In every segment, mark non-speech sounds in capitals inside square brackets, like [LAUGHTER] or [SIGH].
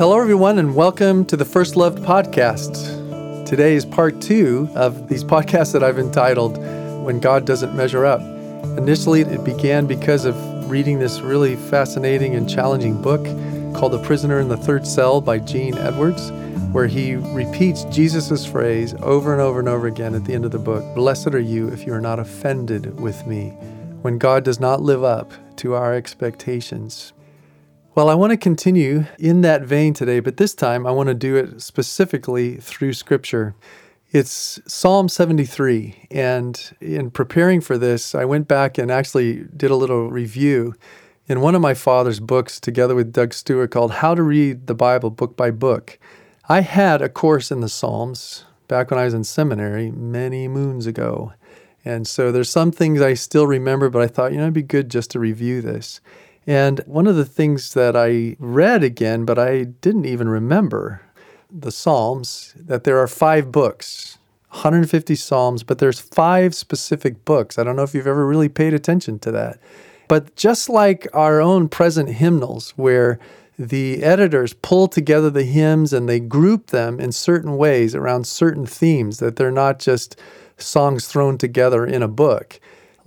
Hello, everyone, and welcome to the First Loved podcast. Today is part two of these [LAUGHS] podcasts that I've entitled When God Doesn't Measure Up. Initially, it began because of reading this really fascinating and challenging book called The Prisoner in the Third Cell by Gene Edwards, where he repeats Jesus' phrase over and over and over again at the end of the book Blessed are you if you are not offended with me, when God does not live up to our expectations. Well, I want to continue in that vein today, but this time I want to do it specifically through Scripture. It's Psalm 73. And in preparing for this, I went back and actually did a little review in one of my father's books, together with Doug Stuart, called How to Read the Bible Book by Book. I had a course in the Psalms back when I was in seminary many moons ago. And so there's some things I still remember, but I thought, you know, it'd be good just to review this. And one of the things that I read again, but I didn't even remember the Psalms, that there are five books, 150 Psalms, but there's five specific books. I don't know if you've ever really paid attention to that. But just like our own present hymnals, where the editors pull together the hymns and they group them in certain ways around certain themes, that they're not just songs thrown together in a book.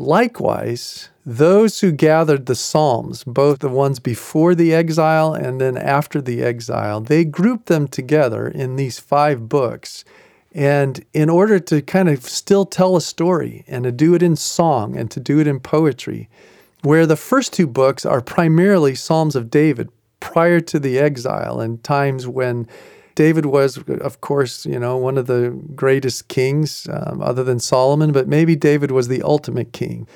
Likewise, those who gathered the Psalms, both the ones before the exile and then after the exile, they grouped them together in these five books. And in order to kind of still tell a story and to do it in song and to do it in poetry, where the first two books are primarily Psalms of David prior to the exile and times when David was, of course, you know, one of the greatest kings um, other than Solomon, but maybe David was the ultimate king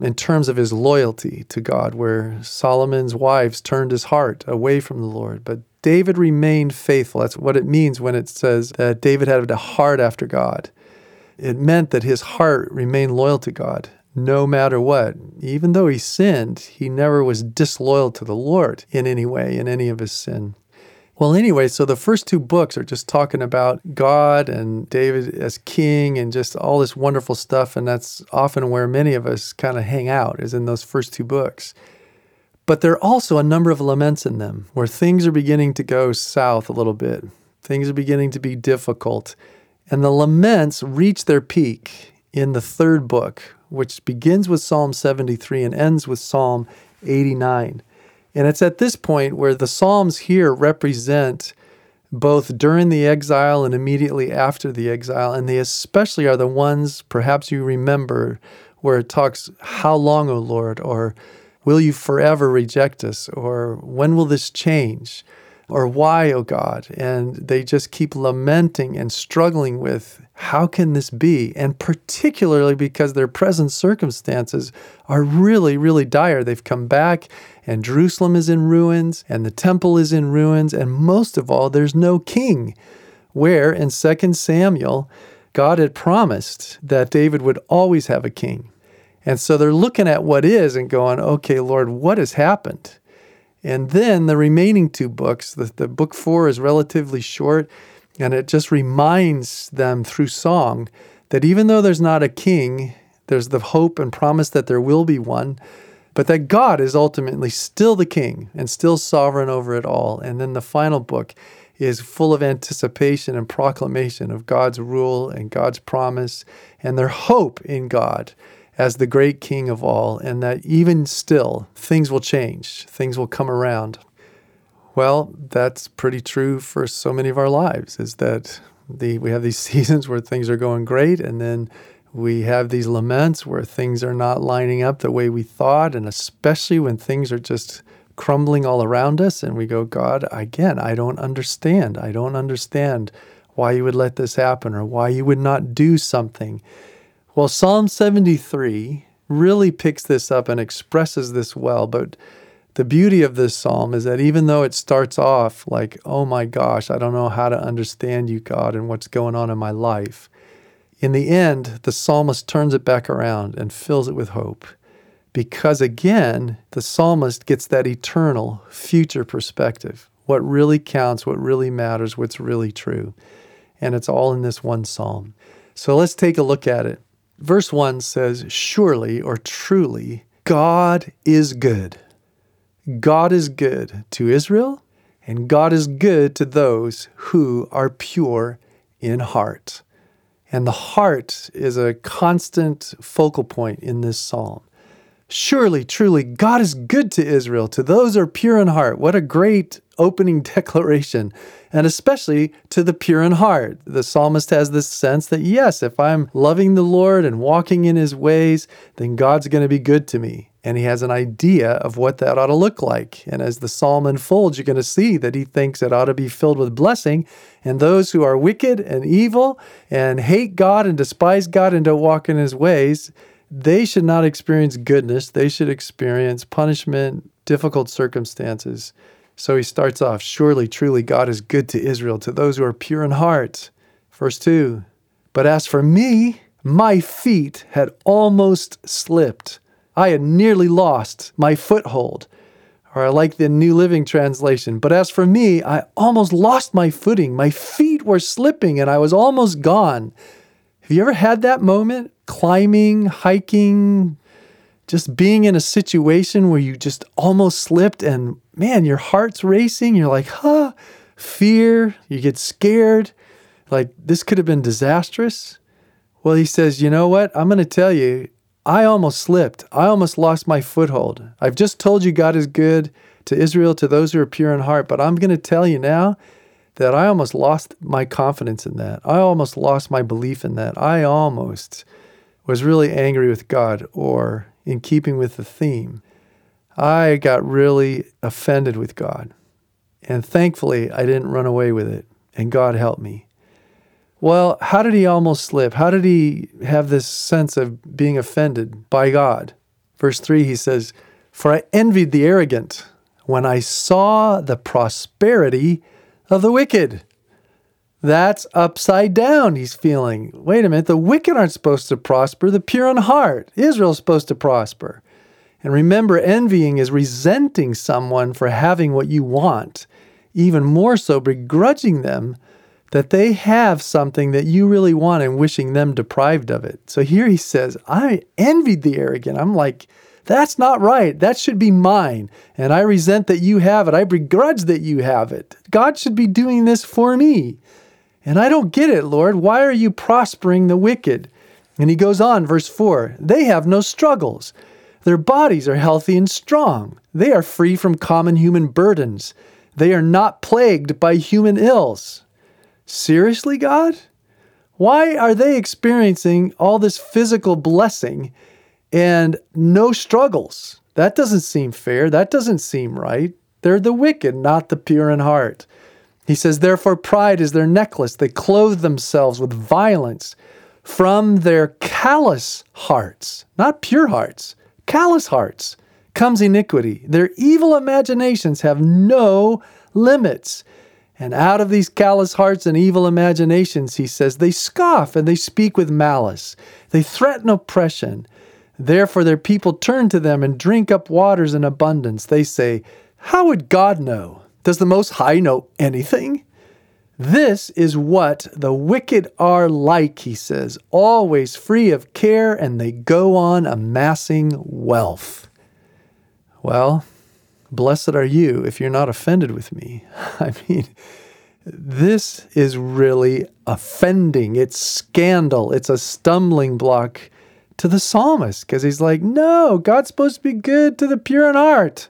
in terms of his loyalty to God, where Solomon's wives turned his heart away from the Lord. But David remained faithful. That's what it means when it says that David had a heart after God. It meant that his heart remained loyal to God no matter what. Even though he sinned, he never was disloyal to the Lord in any way, in any of his sin. Well, anyway, so the first two books are just talking about God and David as king and just all this wonderful stuff. And that's often where many of us kind of hang out, is in those first two books. But there are also a number of laments in them where things are beginning to go south a little bit. Things are beginning to be difficult. And the laments reach their peak in the third book, which begins with Psalm 73 and ends with Psalm 89. And it's at this point where the Psalms here represent both during the exile and immediately after the exile. And they especially are the ones, perhaps you remember, where it talks, How long, O Lord? or Will you forever reject us? or When will this change? Or Why, O God? And they just keep lamenting and struggling with how can this be? And particularly because their present circumstances are really, really dire. They've come back and Jerusalem is in ruins, and the temple is in ruins, and most of all, there's no king. Where in 2 Samuel, God had promised that David would always have a king. And so they're looking at what is and going, okay, Lord, what has happened? And then the remaining two books, the, the book four is relatively short, and it just reminds them through song that even though there's not a king, there's the hope and promise that there will be one but that God is ultimately still the king and still sovereign over it all. And then the final book is full of anticipation and proclamation of God's rule and God's promise and their hope in God as the great king of all, and that even still, things will change, things will come around. Well, that's pretty true for so many of our lives, is that the, we have these [LAUGHS] seasons where things are going great, and then we have these laments where things are not lining up the way we thought, and especially when things are just crumbling all around us, and we go, God, again, I don't understand. I don't understand why you would let this happen or why you would not do something. Well, Psalm 73 really picks this up and expresses this well, but the beauty of this psalm is that even though it starts off like, oh my gosh, I don't know how to understand you, God, and what's going on in my life, in the end, the psalmist turns it back around and fills it with hope. Because again, the psalmist gets that eternal future perspective what really counts, what really matters, what's really true. And it's all in this one psalm. So let's take a look at it. Verse 1 says, Surely or truly, God is good. God is good to Israel and God is good to those who are pure in heart. And the heart is a constant focal point in this psalm. Surely, truly, God is good to Israel, to those who are pure in heart. What a great opening [LAUGHS] declaration, and especially to the pure in heart. The psalmist has this sense that, yes, if I'm loving the Lord and walking in his ways, then God's going to be good to me. And he has an idea of what that ought to look like. And as the psalm unfolds, you're going to see that he thinks it ought to be filled with blessing. And those who are wicked and evil and hate God and despise God and don't walk in his ways, they should not experience goodness. They should experience punishment, difficult circumstances. So he starts off Surely, truly, God is good to Israel, to those who are pure in heart. Verse 2 But as for me, my feet had almost slipped. I had nearly lost my foothold. Or I like the New Living Translation. But as for me, I almost lost my footing. My feet were slipping and I was almost gone. Have you ever had that moment? Climbing, hiking, just being in a situation where you just almost slipped and man, your heart's racing. You're like, huh, fear. You get scared. Like, this could have been disastrous. Well, he says, you know what? I'm going to tell you, I almost slipped. I almost lost my foothold. I've just told you God is good to Israel, to those who are pure in heart, but I'm going to tell you now that I almost lost my confidence in that. I almost lost my belief in that. I almost was really angry with God, or in keeping with the theme, I got really offended with God. And thankfully, I didn't run away with it, and God helped me. Well, how did he almost slip? How did he have this sense of being offended by God? Verse 3, he says, For I envied the arrogant when I saw the prosperity of the wicked. That's upside down, he's feeling. Wait a minute, the wicked aren't supposed to prosper, the pure in heart. Israel's supposed to prosper. And remember, envying is resenting someone for having what you want, even more so, begrudging them that they have something that you really want and wishing them deprived of it. So here he says, I envied the arrogant. I'm like, that's not right. That should be mine. And I resent that you have it. I begrudge that you have it. God should be doing this for me. And I don't get it, Lord. Why are you prospering the wicked? And he goes on, verse 4 They have no struggles. Their bodies are healthy and strong. They are free from common human burdens. They are not plagued by human ills. Seriously, God? Why are they experiencing all this physical blessing and no struggles. That doesn't seem fair. That doesn't seem right. They're the wicked, not the pure in heart. He says, Therefore, pride is their necklace. They clothe themselves with violence. From their callous hearts, not pure hearts, callous hearts, comes iniquity. Their evil imaginations have no limits. And out of these callous hearts and evil imaginations, he says, they scoff and they speak with malice. They threaten oppression. Therefore, their people turn to them and drink up waters in abundance. They say, How would God know? Does the Most High know anything? This is what the wicked are like, he says, always free of care, and they go on amassing wealth. Well, blessed are you if you're not offended with me. [LAUGHS] I mean, this is really offending. It's scandal. It's a stumbling block to the psalmist because he's like, no, God's supposed to be good to the pure in heart,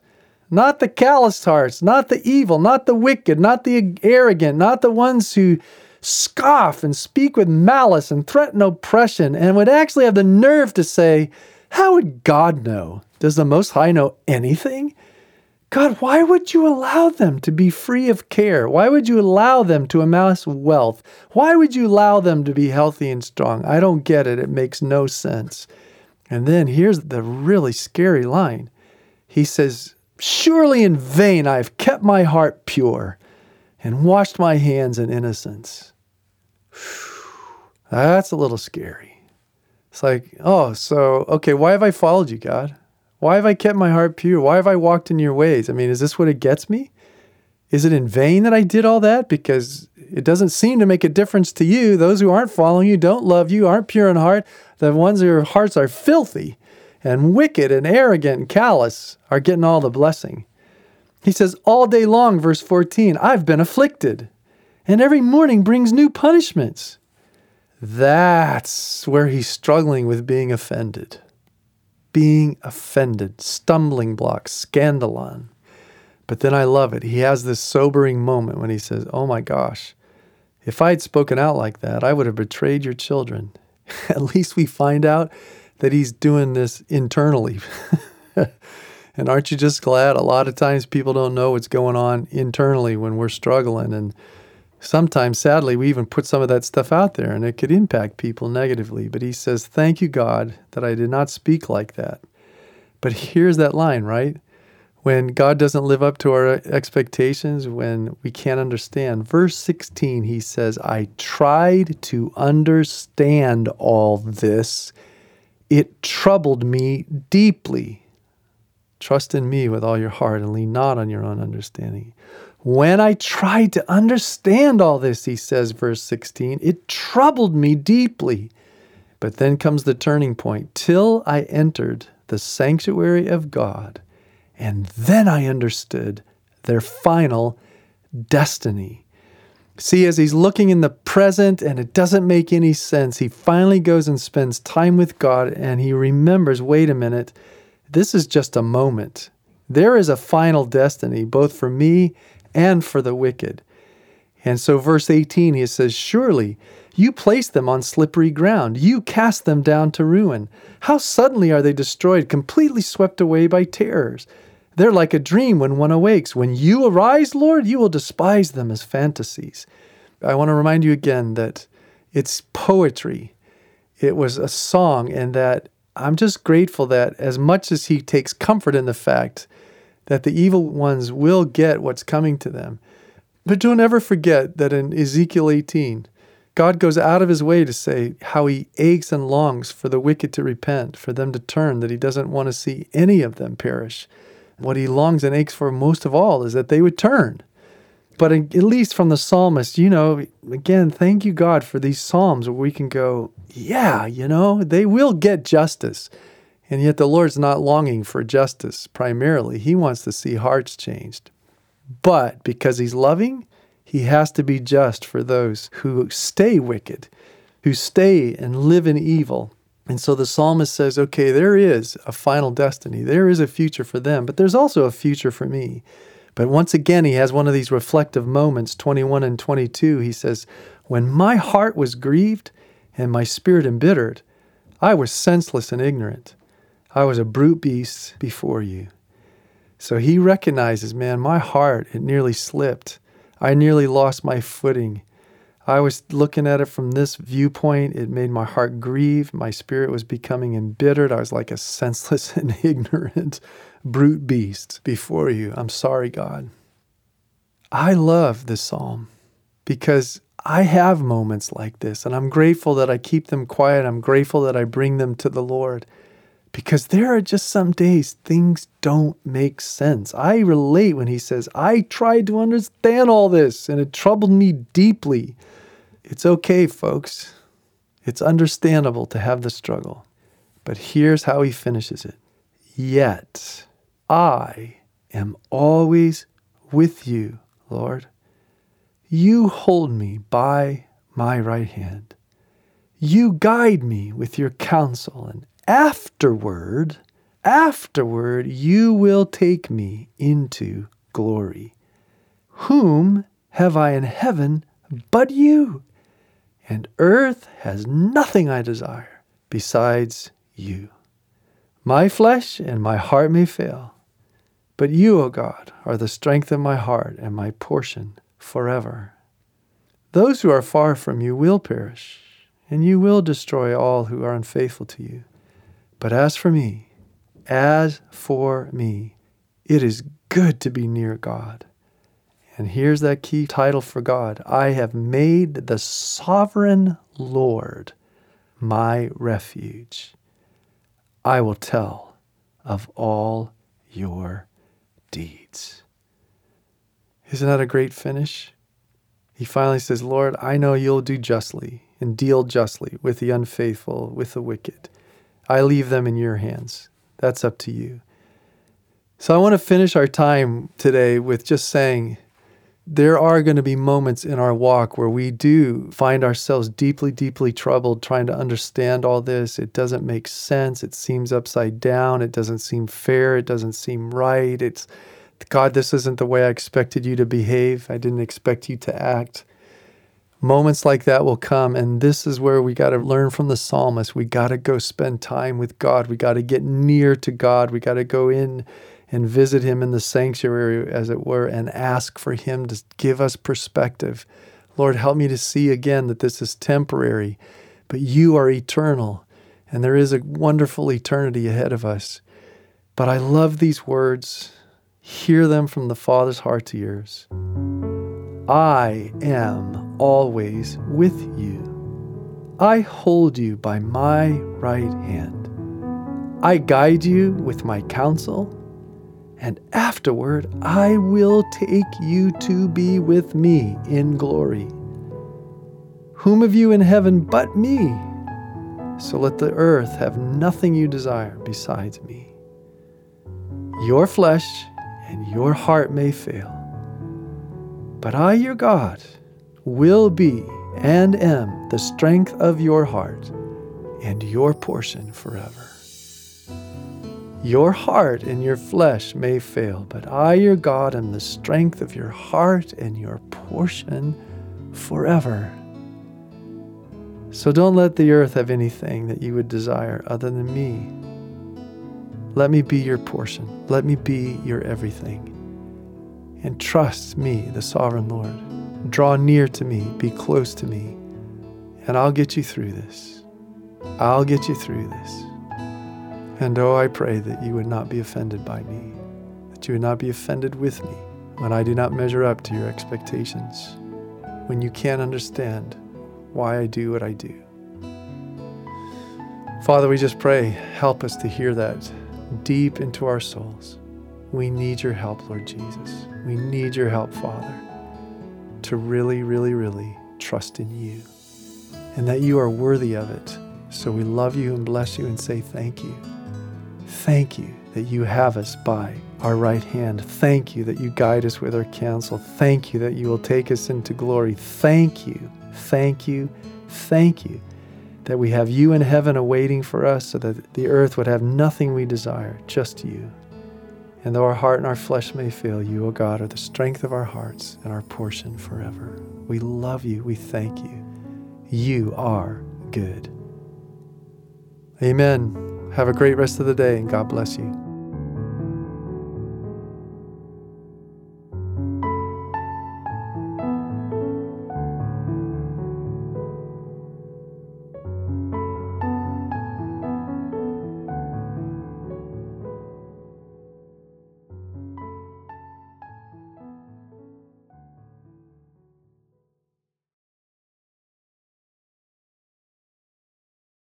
not the calloused hearts, not the evil, not the wicked, not the arrogant, not the ones who scoff and speak with malice and threaten oppression and would actually have the nerve to say, How would God know? Does the Most High know anything? God, why would you allow them to be free of care? Why would you allow them to amass wealth? Why would you allow them to be healthy and strong? I don't get it. It makes no sense. And then here's the really scary line He says, Surely in vain I have kept my heart pure and washed my hands in innocence. That's a little scary. It's like, oh, so, okay, why have I followed you, God? Why have I kept my heart pure? Why have I walked in your ways? I mean, is this what it gets me? Is it in vain that I did all that? Because it doesn't seem to make a difference to you. Those who aren't following you, don't love you, aren't pure in heart, the ones whose hearts are filthy and wicked and arrogant and callous are getting all the blessing. He says, All day long, verse 14, I've been afflicted, and every morning brings new punishments. That's where he's struggling with being offended. Being offended, stumbling block, scandalon. But then I love it. He has this sobering moment when he says, Oh my gosh, if I had spoken out like that, I would have betrayed your children. [LAUGHS] At least we find out that he's doing this internally. [LAUGHS] and aren't you just glad? A lot of times people don't know what's going on internally when we're struggling. And sometimes, sadly, we even put some of that stuff out there and it could impact people negatively. But he says, Thank you, God, that I did not speak like that. But here's that line, right? when God doesn't live up to our expectations, when we can't understand. Verse 16, he says, I tried to understand all this. It troubled me deeply. Trust in me with all your heart and lean not on your own understanding. When I tried to understand all this, he says, verse 16, it troubled me deeply. But then comes the turning point till I entered the sanctuary of God and then I understood their final destiny. See, as he's looking in the present and it doesn't make any sense, he finally goes and spends time with God and he remembers wait a minute, this is just a moment. There is a final destiny, both for me and for the wicked. And so, verse 18, he says, Surely you place them on slippery ground, you cast them down to ruin. How suddenly are they destroyed, completely swept away by terrors. They're like a dream when one awakes. When you arise, Lord, you will despise them as fantasies. I want to remind you again that it's poetry. It was a song, and that I'm just grateful that as much as he takes comfort in the fact that the evil ones will get what's coming to them. But don't ever forget that in Ezekiel 18, God goes out of his way to say how he aches and longs for the wicked to repent, for them to turn, that he doesn't want to see any of them perish. What he longs and aches for most of all is that they would turn. But at least from the psalmist, you know, again, thank you, God, for these psalms where we can go, yeah, you know, they will get justice. And yet the Lord's not longing for justice primarily. He wants to see hearts changed. But because He's loving, He has to be just for those who stay wicked, who stay and live in evil. And so the psalmist says, okay, there is a final destiny. There is a future for them, but there's also a future for me. But once again, he has one of these reflective moments, 21 and 22. He says, When my heart was grieved and my spirit embittered, I was senseless and ignorant. I was a brute beast before you. So he recognizes, man, my heart, it nearly slipped. I nearly lost my footing. I was looking at it from this viewpoint. It made my heart grieve. My spirit was becoming embittered. I was like a senseless [LAUGHS] and ignorant brute beast before you. I'm sorry, God. I love this psalm because I have moments like this, and I'm grateful that I keep them quiet. I'm grateful that I bring them to the Lord because there are just some days things don't make sense. I relate when he says, I tried to understand all this and it troubled me deeply. It's okay, folks. It's understandable to have the struggle. But here's how he finishes it Yet I am always with you, Lord. You hold me by my right hand. You guide me with your counsel, and afterward, afterward, you will take me into glory. Whom have I in heaven but you? and earth has nothing I desire besides you. My flesh and my heart may fail, but you, O God, are the strength of my heart and my portion forever. Those who are far from you will perish, and you will destroy all who are unfaithful to you. But as for me, as for me, it is good to be near God. And here's that key title for God I have made the sovereign Lord my refuge. I will tell of all your deeds. Isn't that a great finish? He finally says, Lord, I know you'll do justly and deal justly with the unfaithful, with the wicked. I leave them in your hands. That's up to you. So I want to finish our time today with just saying there are going to be moments in our walk where we do find ourselves deeply, deeply troubled trying to understand all this. It doesn't make sense. It seems upside down. It doesn't seem fair. It doesn't seem right. It's, God, this isn't the way I expected you to behave. I didn't expect you to act. Moments like that will come. And this is where we got to learn from the psalmist. We got to go spend time with God. We got to get near to God. We got to go in and visit him in the sanctuary, as it were, and ask for him to give us perspective. Lord, help me to see again that this is temporary, but you are eternal, and there is a wonderful eternity ahead of us. But I love these words. Hear them from the Father's heart to yours. I am always with you. I hold you by my right hand. I guide you with my counsel and afterward I will take you to be with me in glory. Whom of you in heaven but me? So let the earth have nothing you desire besides me. Your flesh and your heart may fail, but I, your God, will be and am the strength of your heart and your portion forever. Your heart and your flesh may fail, but I, your God, am the strength of your heart and your portion forever. So don't let the earth have anything that you would desire other than me. Let me be your portion. Let me be your everything. And trust me, the sovereign Lord. Draw near to me, be close to me, and I'll get you through this. I'll get you through this. And oh, I pray that you would not be offended by me, that you would not be offended with me when I do not measure up to your expectations, when you can't understand why I do what I do. Father, we just pray, help us to hear that deep into our souls. We need your help, Lord Jesus. We need your help, Father, to really, really, really trust in you and that you are worthy of it. So we love you and bless you and say thank you. Thank you that you have us by our right hand. Thank you that you guide us with our counsel. Thank you that you will take us into glory. Thank you, thank you, thank you that we have you in heaven awaiting for us so that the earth would have nothing we desire, just you. And though our heart and our flesh may fail, you, O God, are the strength of our hearts and our portion forever. We love you. We thank you. You are good. Amen. Have a great rest of the day and God bless you.